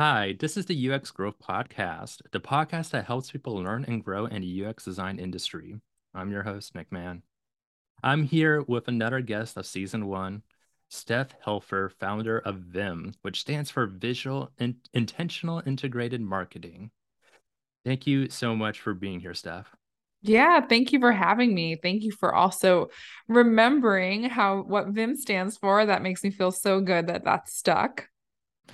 Hi, this is the UX Growth Podcast, the podcast that helps people learn and grow in the UX design industry. I'm your host, Mann. I'm here with another guest of season one, Steph Hilfer, founder of Viim, which stands for Visual in- Intentional Integrated Marketing. Thank you so much for being here, Steph. Yeah, thank you for having me. Thank you for also remembering how what Viim stands for. That makes me feel so good that that's stuck.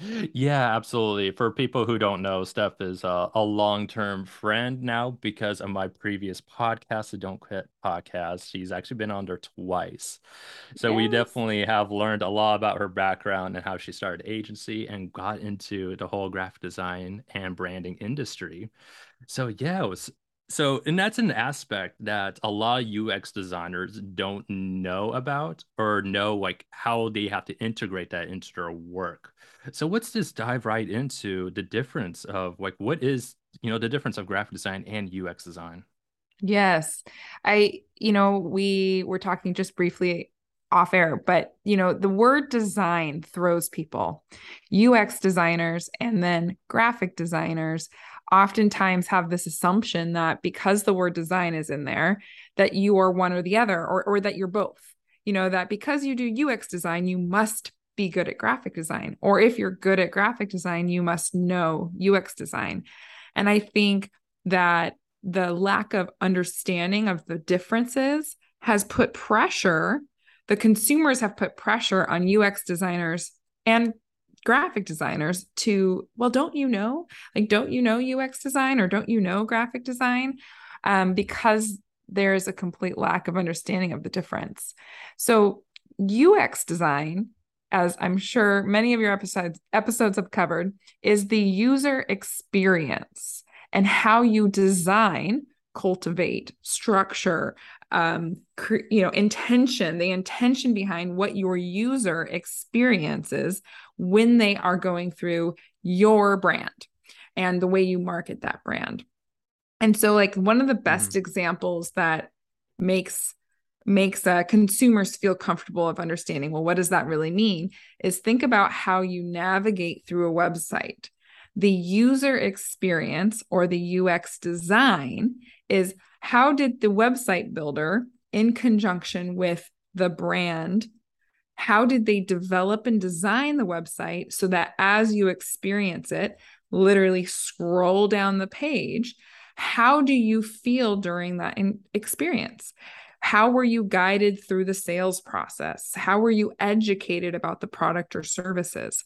Yeah, absolutely. For people who don't know, Steph is a, a long-term friend now because of my previous podcast, the Don't Quit podcast. She's actually been on there twice. So we definitely have learned a lot about her background and how she started agency and got into the whole graphic design and branding industry. So yeah, it was so and that's an aspect that a lot of UX designers don't know about or know like how they have to integrate that into their work. So let's just dive right into the difference of like what is, you know, the difference of graphic design and UX design. Yes. I, you know, we were talking just briefly off air, but, you know, the word design throws people. UX designers and then graphic designers oftentimes have this assumption that because the word design is in there, that you are one or the other, or, or that you're both. You know, that because you do UX design, you must be good at graphic design. Or if you're good at graphic design, you must know UX design. And I think that the lack of understanding of the differences has put pressure, the consumers have put pressure on UX designers and graphic designers to, well, don't you know? Like, don't you know UX design or don't you know graphic design? Um, because there is a complete lack of understanding of the difference. So, UX design, as I'm sure many of your episodes episodes have covered, is the user experience and how you design, cultivate, structure, um, cre- you know, intention, the intention behind what your user experiences when they are going through your brand and the way you market that brand. And so like one of the best mm-hmm. examples that makes makes uh, consumers feel comfortable of understanding well what does that really mean is think about how you navigate through a website the user experience or the UX design is how did the website builder in conjunction with the brand how did they develop and design the website so that as you experience it, literally scroll down the page, how do you feel during that experience? How were you guided through the sales process? How were you educated about the product or services?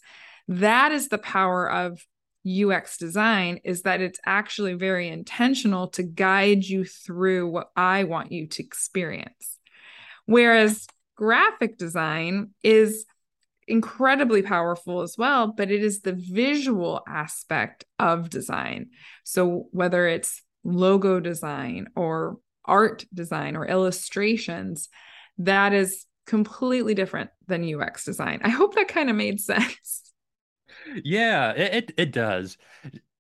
That is the power of UX design is that it's actually very intentional to guide you through what I want you to experience. Whereas graphic design is incredibly powerful as well, but it is the visual aspect of design. So whether it's logo design or art design or illustrations, that is completely different than UX design. I hope that kind of made sense. Yeah, it, it, it does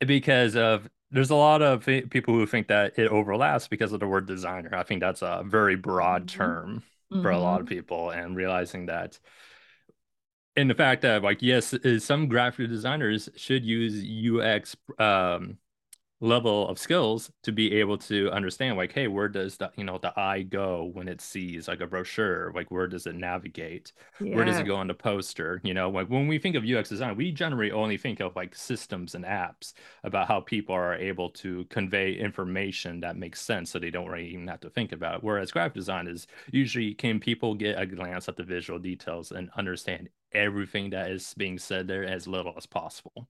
because of there's a lot of people who think that it overlaps because of the word designer. I think that's a very broad mm-hmm. term mm-hmm. for a lot of mm-hmm. people and realizing that and the fact that like yes some graphic designers should use ux um, level of skills to be able to understand like hey where does the you know the eye go when it sees like a brochure? Like where does it navigate? Yeah. where does it go on the poster? You know like when we think of ux design we generally only think of like systems and apps about how people are able to convey information that makes sense so they don't really even have to think about it. Whereas graphic design is usually can people get a glance at the visual details and understand everything that is being said there as little as possible?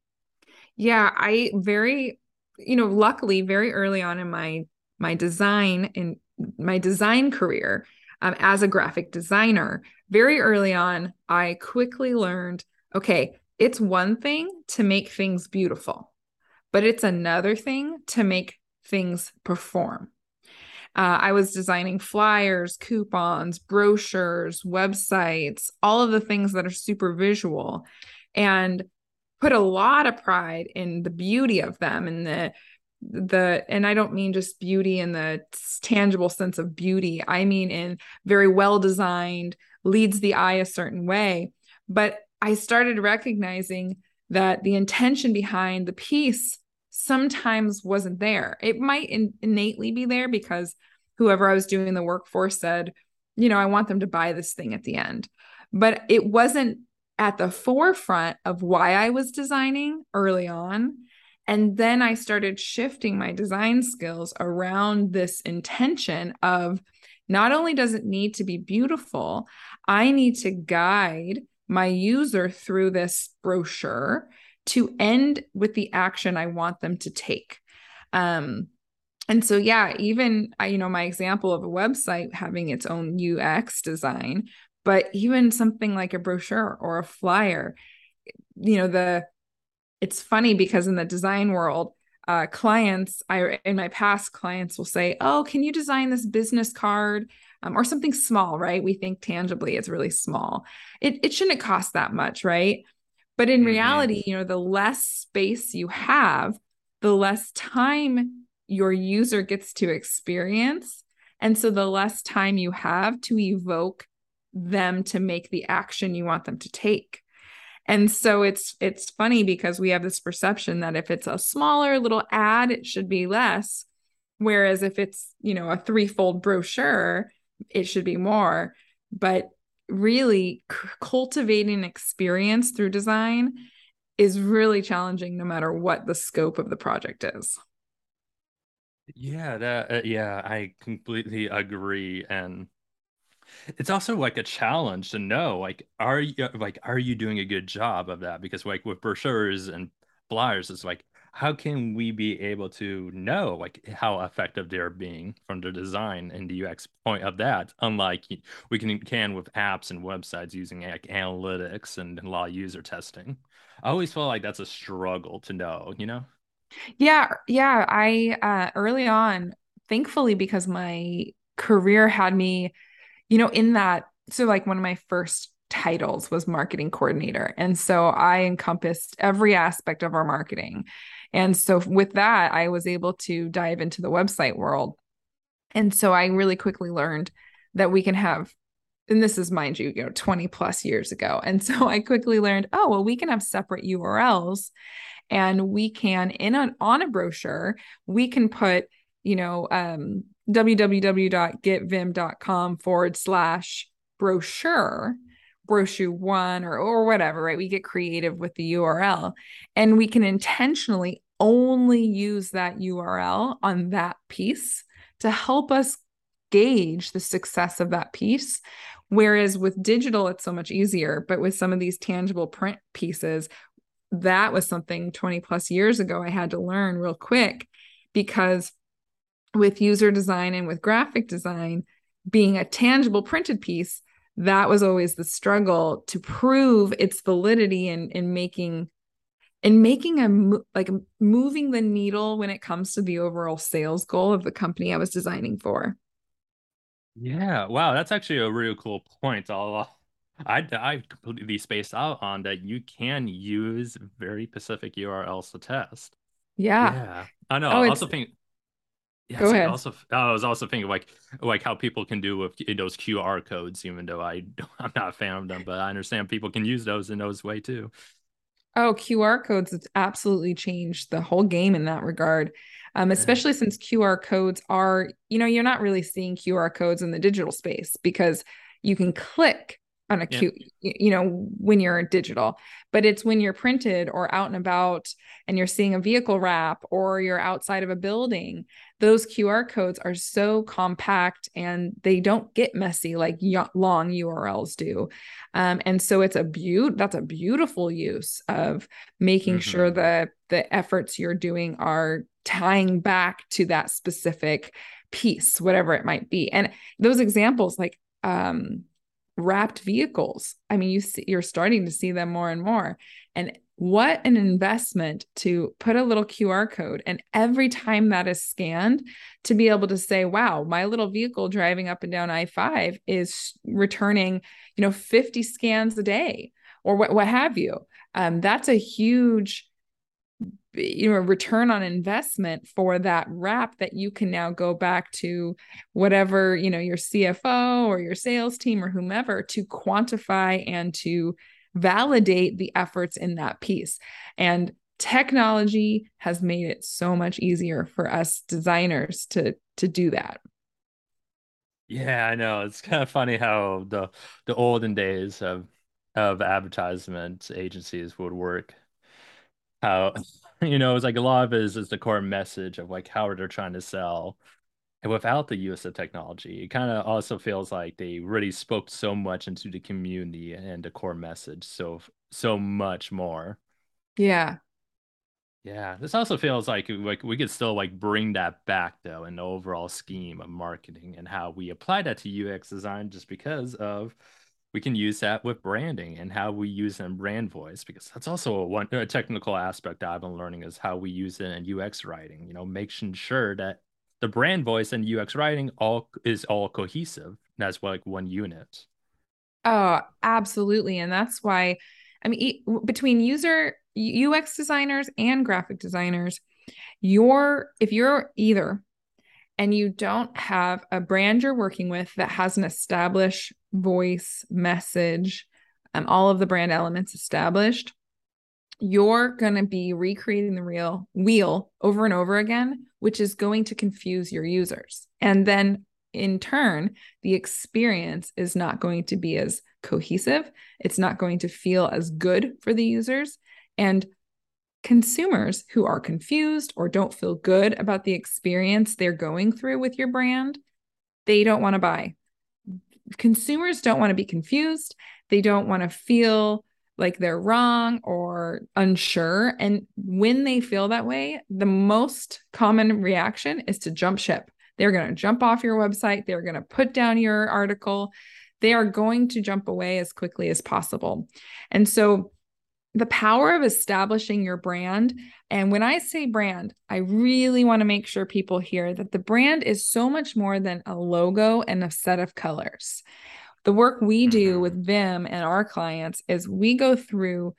Yeah i very you know, luckily, very early on in my my design in my design career um, as a graphic designer, very early on, I quickly learned okay, it's one thing to make things beautiful, but it's another thing to make things perform. Uh, I was designing flyers, coupons, brochures, websites, all of the things that are super visual. And put a lot of pride in the beauty of them and the the and I don't mean just beauty in the tangible sense of beauty. I mean in very well designed, leads the eye a certain way. But I started recognizing that the intention behind the piece sometimes wasn't there. It might in- innately be there because whoever I was doing the work for said, you know, I want them to buy this thing at the end. But it wasn't at the forefront of why I was designing early on. And then I started shifting my design skills around this intention of not only does it need to be beautiful, I need to guide my user through this brochure to end with the action I want them to take. Um, and so, yeah, even you know, my example of a website having its own UX design, but even something like a brochure or a flyer, you know, the it's funny because in the design world, uh, clients, I in my past clients will say, "Oh, can you design this business card?" Um, or something small, right? We think tangibly it's really small. It it shouldn't cost that much, right? But in mm-hmm. reality, you know, the less space you have, the less time your user gets to experience. And so the less time you have to evoke them to make the action you want them to take. And so it's it's funny because we have this perception that if it's a smaller little ad, it should be less. Whereas if it's, you know, a threefold brochure, it should be more. But really c- cultivating experience through design is really challenging no matter what the scope of the project is yeah that uh, yeah i completely agree and it's also like a challenge to know like are you like are you doing a good job of that because like with brochures and flyers it's like how can we be able to know like how effective they're being from the design and the UX point of that? Unlike we can can with apps and websites using like analytics and a lot of user testing. I always feel like that's a struggle to know, you know? Yeah, yeah. I uh early on, thankfully, because my career had me, you know, in that so like one of my first titles was marketing coordinator. And so I encompassed every aspect of our marketing. And so with that, I was able to dive into the website world. And so I really quickly learned that we can have and this is mind you, you know, 20 plus years ago. And so I quickly learned, oh, well, we can have separate URLs and we can in on a brochure, we can put, you know, um www.getviim.com forward slash brochure brochure one or or whatever, right? We get creative with the URL and we can intentionally only use that URL on that piece to help us gauge the success of that piece. Whereas with digital, it's so much easier. But with some of these tangible print pieces, that was something 20 plus years ago I had to learn real quick because with user design and with graphic design, being a tangible printed piece, that was always the struggle to prove its validity in in making in making a like moving the needle when it comes to the overall sales goal of the company I was designing for. Yeah, wow, that's actually a really cool point. I'll, I I completely spaced out on that. You can use very specific URLs to test. Yeah, yeah. I know. Oh, I also think yeah, Go ahead. Also, I was also thinking like like how people can do with those QR codes, even though I I'm not a fan of them, but I understand people can use those in those way too. Oh, QR codes have absolutely changed the whole game in that regard. Um, especially yeah. since QR codes are, you know, you're not really seeing QR codes in the digital space because you can click on a cute you know when you're digital but it's when you're printed or out and about and you're seeing a vehicle wrap or you're outside of a building those qr codes are so compact and they don't get messy like long urls do. Um, and so it's a beaut that's a beautiful use of making mm-hmm. sure that the efforts you're doing are tying back to that specific piece whatever it might be. And those examples like um wrapped vehicles. I mean, you see, you're starting to see them more and more. And what an investment to put a little QR code and every time that is scanned to be able to say, wow, my little vehicle driving up and down I-5 is returning, you know, 50 scans a day or what, what have you. Um, that's a huge you know return on investment for that wrap that you can now go back to whatever you know your cfo or your sales team or whomever to quantify and to validate the efforts in that piece. And technology has made it so much easier for us designers to to do that. Yeah, I know. It's kind of funny how the the olden days of of advertisement agencies would work. How you know, it's like a lot of it is, is the core message of like how they're trying to sell. And without the use of technology, it kind of also feels like they really spoke so much into the community and the core message so so much more. Yeah. Yeah, this also feels like like we could still like bring that back though in the overall scheme of marketing and how we apply that to UX design just because of we can use that with branding and how we use in brand voice because that's also a one a technical aspect I've been learning is how we use it in UX writing. You know, making sure that the brand voice and UX writing all is all cohesive. That's like one unit. Oh, absolutely, and that's why I mean between user UX designers and graphic designers, you're if you're either and you don't have a brand you're working with that has an established voice, message, um, all of the brand elements established, you're going to be recreating the real wheel over and over again, which is going to confuse your users. And then in turn, the experience is not going to be as cohesive. It's not going to feel as good for the users. And consumers who are confused or don't feel good about the experience they're going through with your brand, they don't want to buy. Consumers don't want to be confused. They don't want to feel like they're wrong or unsure. And when they feel that way, the most common reaction is to jump ship. They're going to jump off your website, they're going to put down your article, they are going to jump away as quickly as possible. And so, the power of establishing your brand. And when I say brand, I really want to make sure people hear that the brand is so much more than a logo and a set of colors. The work we do mm-hmm. with Viim and our clients is we go through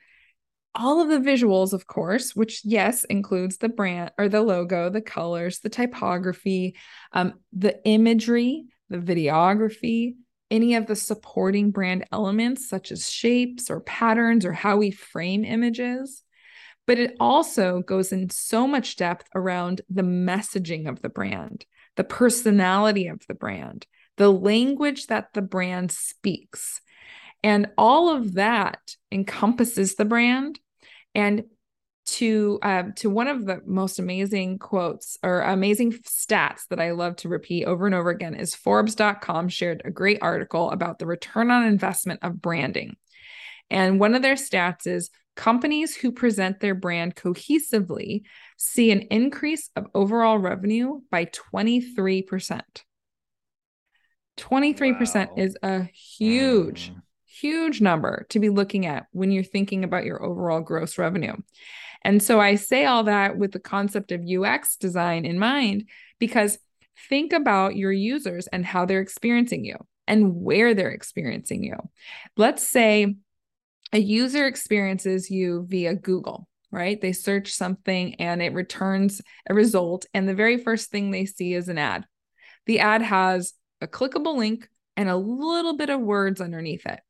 all of the visuals, of course, which, yes, includes the brand or the logo, the colors, the typography, um, the imagery, the videography, any of the supporting brand elements, such as shapes or patterns or how we frame images. But it also goes in so much depth around the messaging of the brand, the personality of the brand, the language that the brand speaks. And all of that encompasses the brand. And to uh, to one of the most amazing quotes or amazing stats that I love to repeat over and over again is Forbes.com shared a great article about the return on investment of branding. And one of their stats is companies who present their brand cohesively see an increase of overall revenue by 23%. 23% wow. is a huge, mm. huge number to be looking at when you're thinking about your overall gross revenue. And so I say all that with the concept of UX design in mind because think about your users and how they're experiencing you and where they're experiencing you. Let's say a user experiences you via Google, right? They search something and it returns a result. And the very first thing they see is an ad. The ad has a clickable link and a little bit of words underneath it.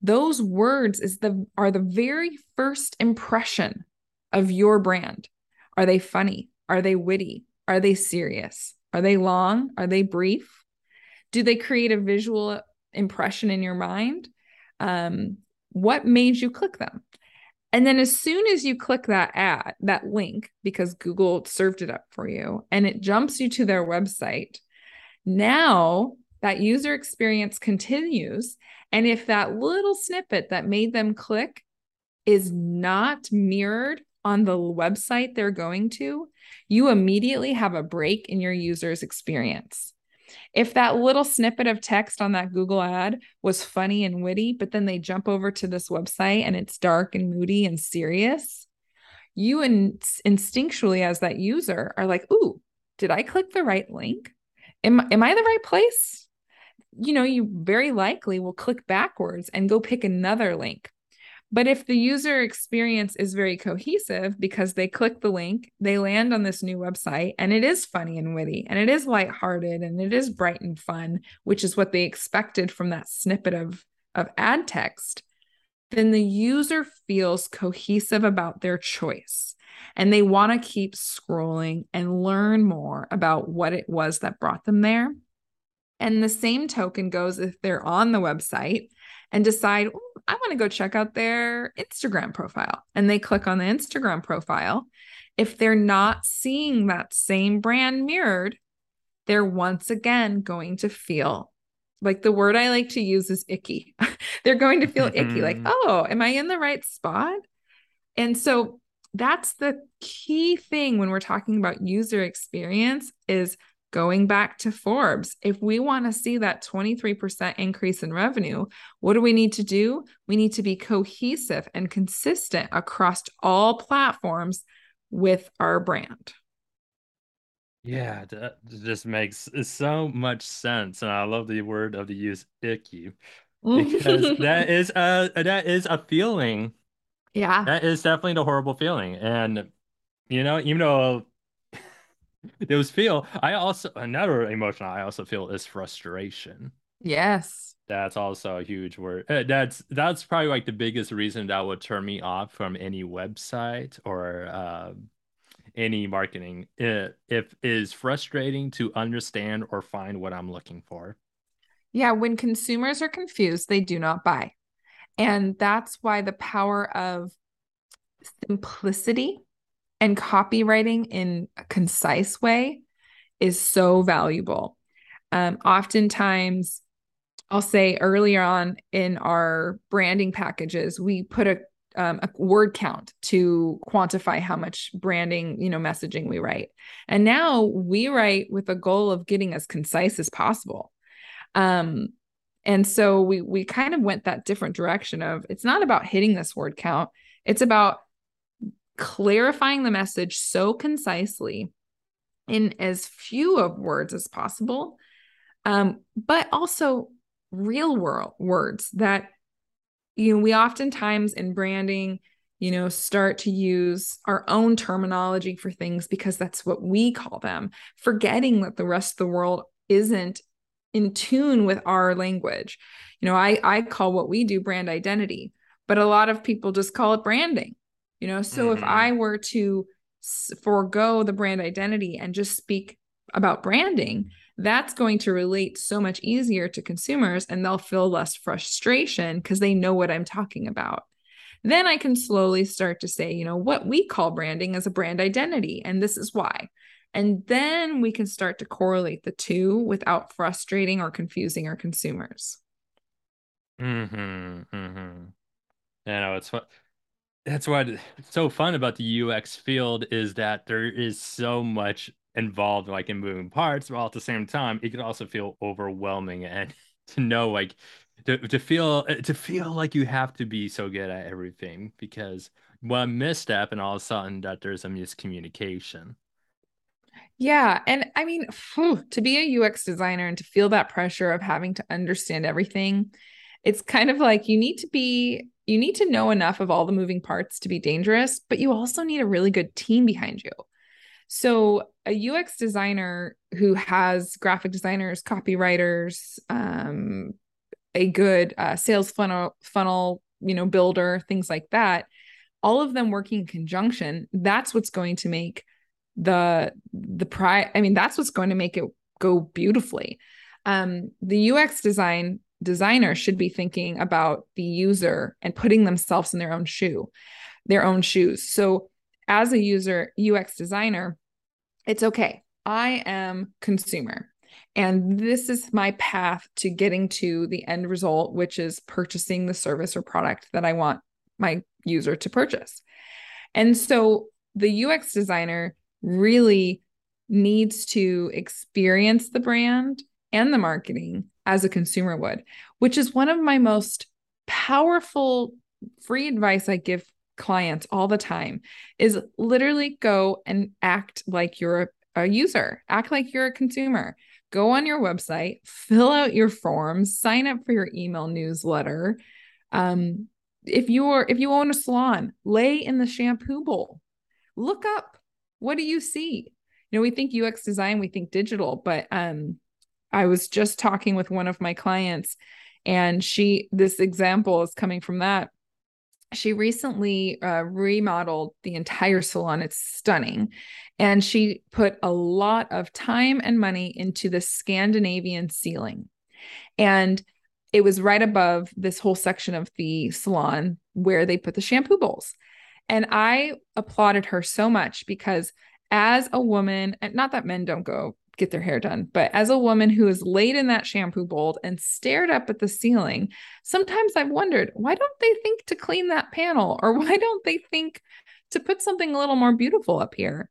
Those words is the are the very first impression of your brand? Are they funny? Are they witty? Are they serious? Are they long? Are they brief? Do they create a visual impression in your mind? Um, what made you click them? And then as soon as you click that ad, that link, because Google served it up for you and it jumps you to their website, now that user experience continues. And if that little snippet that made them click is not mirrored on the website they're going to, you immediately have a break in your user's experience. If that little snippet of text on that Google ad was funny and witty, but then they jump over to this website and it's dark and moody and serious, you in- instinctually, as that user, are like, Ooh, did I click the right link? Am, am I the right place? You know, you very likely will click backwards and go pick another link but if the user experience is very cohesive because they click the link, they land on this new website, and it is funny and witty, and it is lighthearted, and it is bright and fun, which is what they expected from that snippet of, of ad text, then the user feels cohesive about their choice and they want to keep scrolling and learn more about what it was that brought them there. And the same token goes if they're on the website and decide, I want to go check out their Instagram profile. And they click on the Instagram profile. If they're not seeing that same brand mirrored, they're once again going to feel like the word I like to use is icky. they're going to feel icky, like, mm-hmm. oh, am I in the right spot? And so that's the key thing when we're talking about user experience is going back to Forbes. If we want to see that 23% increase in revenue, what do we need to do? We need to be cohesive and consistent across all platforms with our brand. Yeah, uh, that just makes uh, so much sense. And I love the word of the use icky because mm-hmm. that is a uh, that is a feeling yeah. That is definitely the horrible feeling. And, you know, even though those feel, I also, another emotion I also feel is frustration. Yes. That's also a huge word. Uh, that's that's probably like the biggest reason that would turn me off from any website or uh, any marketing. If, if is frustrating to understand or find what I'm looking for. Yeah, when consumers are confused, they do not buy. And that's why the power of simplicity and copywriting in a concise way is so valuable. Um, oftentimes, I'll say earlier on in our branding packages, we put a, um, a word count to quantify how much branding, you know, messaging we write. And now we write with a goal of getting as concise as possible. Um, and so we we kind of went that different direction of it's not about hitting this word count. It's about clarifying the message so concisely in as few of words as possible. Um, but also real world words that you know we oftentimes in branding you know start to use our own terminology for things because that's what we call them forgetting that the rest of the world isn't in tune with our language. You know, I I call what we do brand identity, but a lot of people just call it branding. You know, so mm-hmm. if I were to forego the brand identity and just speak about branding, that's going to relate so much easier to consumers and they'll feel less frustration because they know what I'm talking about. Then I can slowly start to say, you know, what we call branding is a brand identity, and this is why. And then we can start to correlate the two without frustrating or confusing our consumers. Hmm. Hmm. Yeah, no, it's what that's what it's so fun about the UX field is that there is so much involved, like in moving parts, while at the same time, it can also feel overwhelming and to know like to, to feel to feel like you have to be so good at everything because one misstep and all of a sudden that there's a miscommunication. Yeah. And I mean, to be a UX designer and to feel that pressure of having to understand everything, it's kind of like you need to be, you need to know enough of all the moving parts to be dangerous, but you also need a really good team behind you. So, a UX designer who has graphic designers, copywriters, um, a good uh, sales funnel, funnel, you know, builder, things like that, all of them working in conjunction, that's what's going to make the the pri I mean that's what's going to make it go beautifully. Um, the UX design designer should be thinking about the user and putting themselves in their own shoe, their own shoes. So as a user UX designer, it's okay. I am consumer. And this is my path to getting to the end result, which is purchasing the service or product that I want my user to purchase. And so the UX designer really needs to experience the brand and the marketing as a consumer would, which is one of my most powerful free advice I give clients all the time is literally go and act like you're a, user, act like you're a consumer. Go on your website, fill out your forms, sign up for your email newsletter. Um, if you're if you own a salon, lay in the shampoo bowl. Look up what do you see? You know, we think UX design, we think digital, but um, I was just talking with one of my clients, and she, this example is coming from that. she recently uh, remodeled the entire salon. It's stunning. And she put a lot of time and money into the Scandinavian ceiling. And it was right above this whole section of the salon where they put the shampoo bowls. And I applauded her so much because as a woman, and not that men don't go get their hair done, but as a woman who has laid in that shampoo bowl and stared up at the ceiling, sometimes I've wondered why don't they think to clean that panel or why don't they think to put something a little more beautiful up here?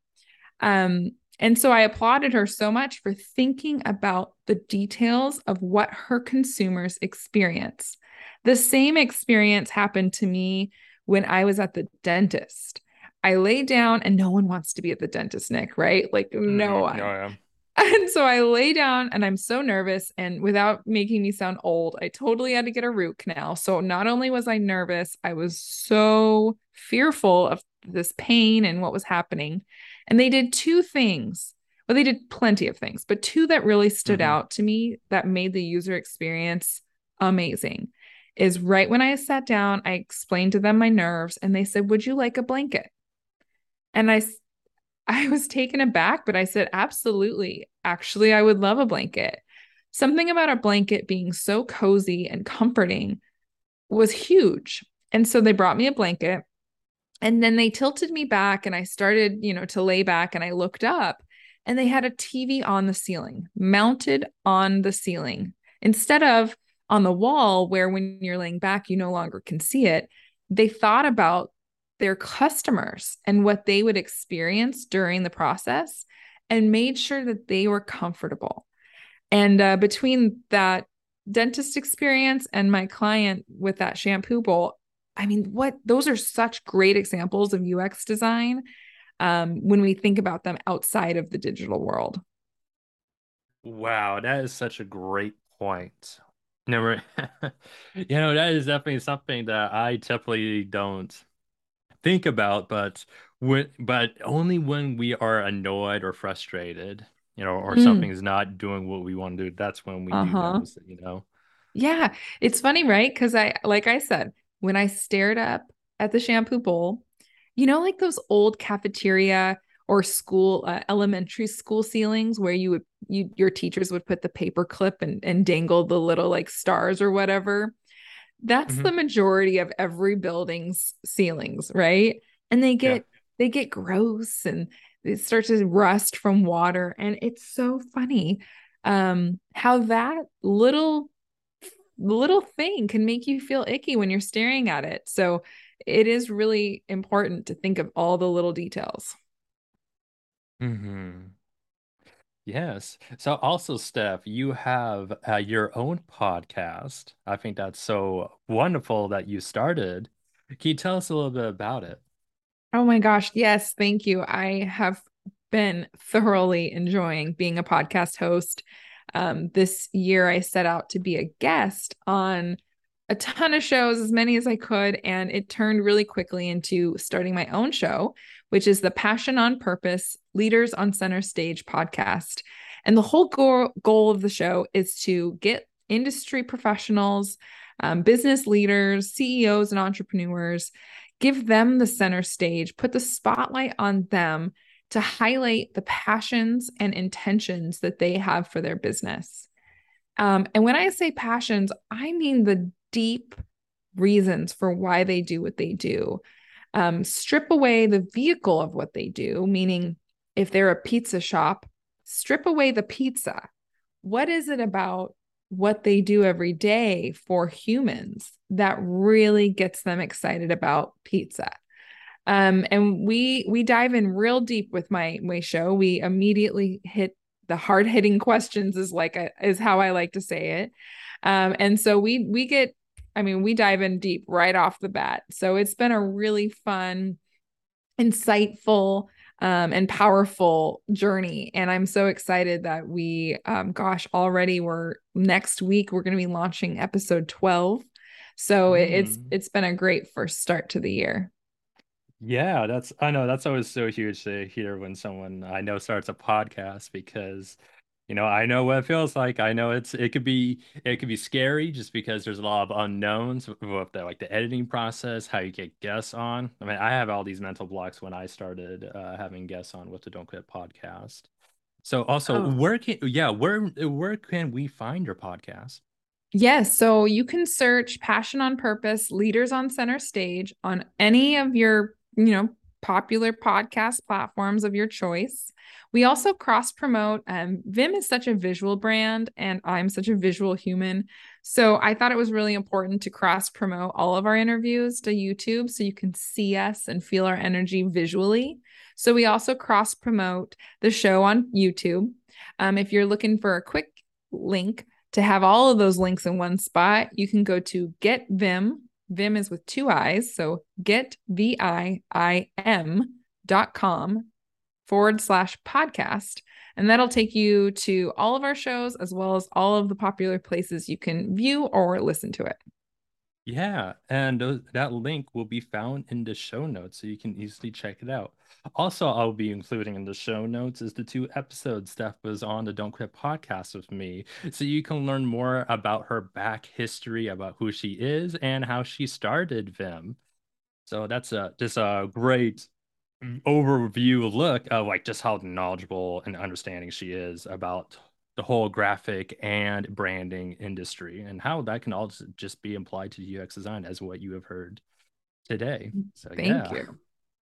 Um, and so I applauded her so much for thinking about the details of what her consumers experience. The same experience happened to me when I was at the dentist. I lay down and no one wants to be at the dentist, Nick, right? Like, mm-hmm. no one. Oh, And so I lay down and I'm so nervous. And without making me sound old, I totally had to get a root canal. So not only was I nervous, I was so fearful of this pain and what was happening. And they did two things. Well, they did plenty of things, but two that really stood mm-hmm. out to me that made the user experience amazing is right when I sat down, I explained to them my nerves and they said, Would you like a blanket? And I, I was taken aback, but I said, Absolutely. Actually, I would love a blanket. Something about a blanket being so cozy and comforting was huge. And so they brought me a blanket and then they tilted me back and I started, you know, to lay back and I looked up and they had a TV on the ceiling, mounted on the ceiling. Instead of on the wall where when you're laying back you no longer can see it, they thought about their customers and what they would experience during the process and made sure that they were comfortable. And uh, between that dentist experience and my client with that shampoo bowl, I mean, what those are such great examples of UX design um, when we think about them outside of the digital world. Wow, that is such a great point. Never, you know, that is definitely something that I typically don't think about, but when, but only when we are annoyed or frustrated, you know, or mm. something is not doing what we want to do. That's when we uh-huh. do it, you know. Yeah, it's funny, right? Because I, like I said, when I stared up at the shampoo bowl, you know, like those old cafeteria or school uh, elementary school ceilings where you would you your teachers would put the paper clip and, and dangle the little like stars or whatever that's mm-hmm. the majority of every building's ceilings right? And they get yeah. they get gross and they start to rust from water. And it's so funny um how that little little thing can make you feel icky when you're staring at it. So it is really important to think of all the little details. Hmm Yes. So also, Steph, you have uh, your own podcast. I think that's so wonderful that you started. Can you tell us a little bit about it? Oh my gosh. Yes. Thank you. I have been thoroughly enjoying being a podcast host. Um, this year, I set out to be a guest on a ton of shows, as many as I could. And it turned really quickly into starting my own show, which is the Passion on Purpose Leaders on Center Stage podcast. And the whole go- goal of the show is to get industry professionals, um, business leaders, CEOs, and entrepreneurs, give them the center stage, put the spotlight on them to highlight the passions and intentions that they have for their business. Um, and when I say passions, I mean the deep reasons for why they do what they do. Um, strip away the vehicle of what they do, meaning if they're a pizza shop, strip away the pizza. What is it about what they do every day for humans that really gets them excited about pizza? Um, and we we dive in real deep with my my show. We immediately hit the hard hitting questions is like a, is how I like to say it. Um, and so we we get I mean, we dive in deep right off the bat. So it's been a really fun, insightful, um, and powerful journey. And I'm so excited that we, um, gosh, already we're next week we're going to be launching episode 12. So mm. it's it's been a great first start to the year. Yeah, that's I know that's always so huge to hear when someone I know starts a podcast because you know, I know what it feels like. I know it's it could be it could be scary just because there's a lot of unknowns with the like the editing process, how you get guests on. I mean, I have all these mental blocks when I started uh, having guests on with the Don't Quit podcast. So also, oh. where can yeah, where where can we find your podcast? Yes. So you can search Passion on Purpose, Leaders on Center Stage on any of your, you know, popular podcast platforms of your choice. We also cross promote. Um, Viim is such a visual brand, and I'm such a visual human. So I thought it was really important to cross promote all of our interviews to YouTube so you can see us and feel our energy visually. So we also cross promote the show on YouTube. Um, if you're looking for a quick link to have all of those links in one spot, you can go to Get Viim. Viim is with two I's. So get V I I M dot com forward slash podcast. And that'll take you to all of our shows as well as all of the popular places you can view or listen to it. Yeah, and that link will be found in the show notes so you can easily check it out. Also, I'll be including in the show notes is the two episodes Steph was on the Don't Quit podcast with me. So you can learn more about her back history, about who she is, and how she started Viim. So that's a just a great overview look of like just how knowledgeable and understanding she is about the whole graphic and branding industry and how that can all just be applied to UX design as what you have heard today. Mm, so thank yeah. you.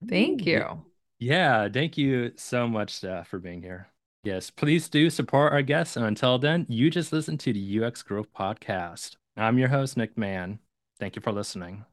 Thank you. Yeah, thank you so much, Steph, for being here. Yes, please do support our guests. And until then, you just listen to the UX Growth Podcast. I'm your host, Nick Mann. Thank you for listening.